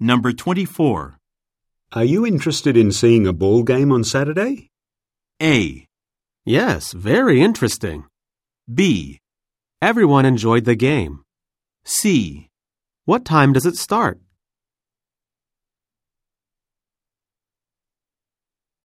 Number 24. Are you interested in seeing a ball game on Saturday? A. Yes, very interesting. B. Everyone enjoyed the game. C. What time does it start?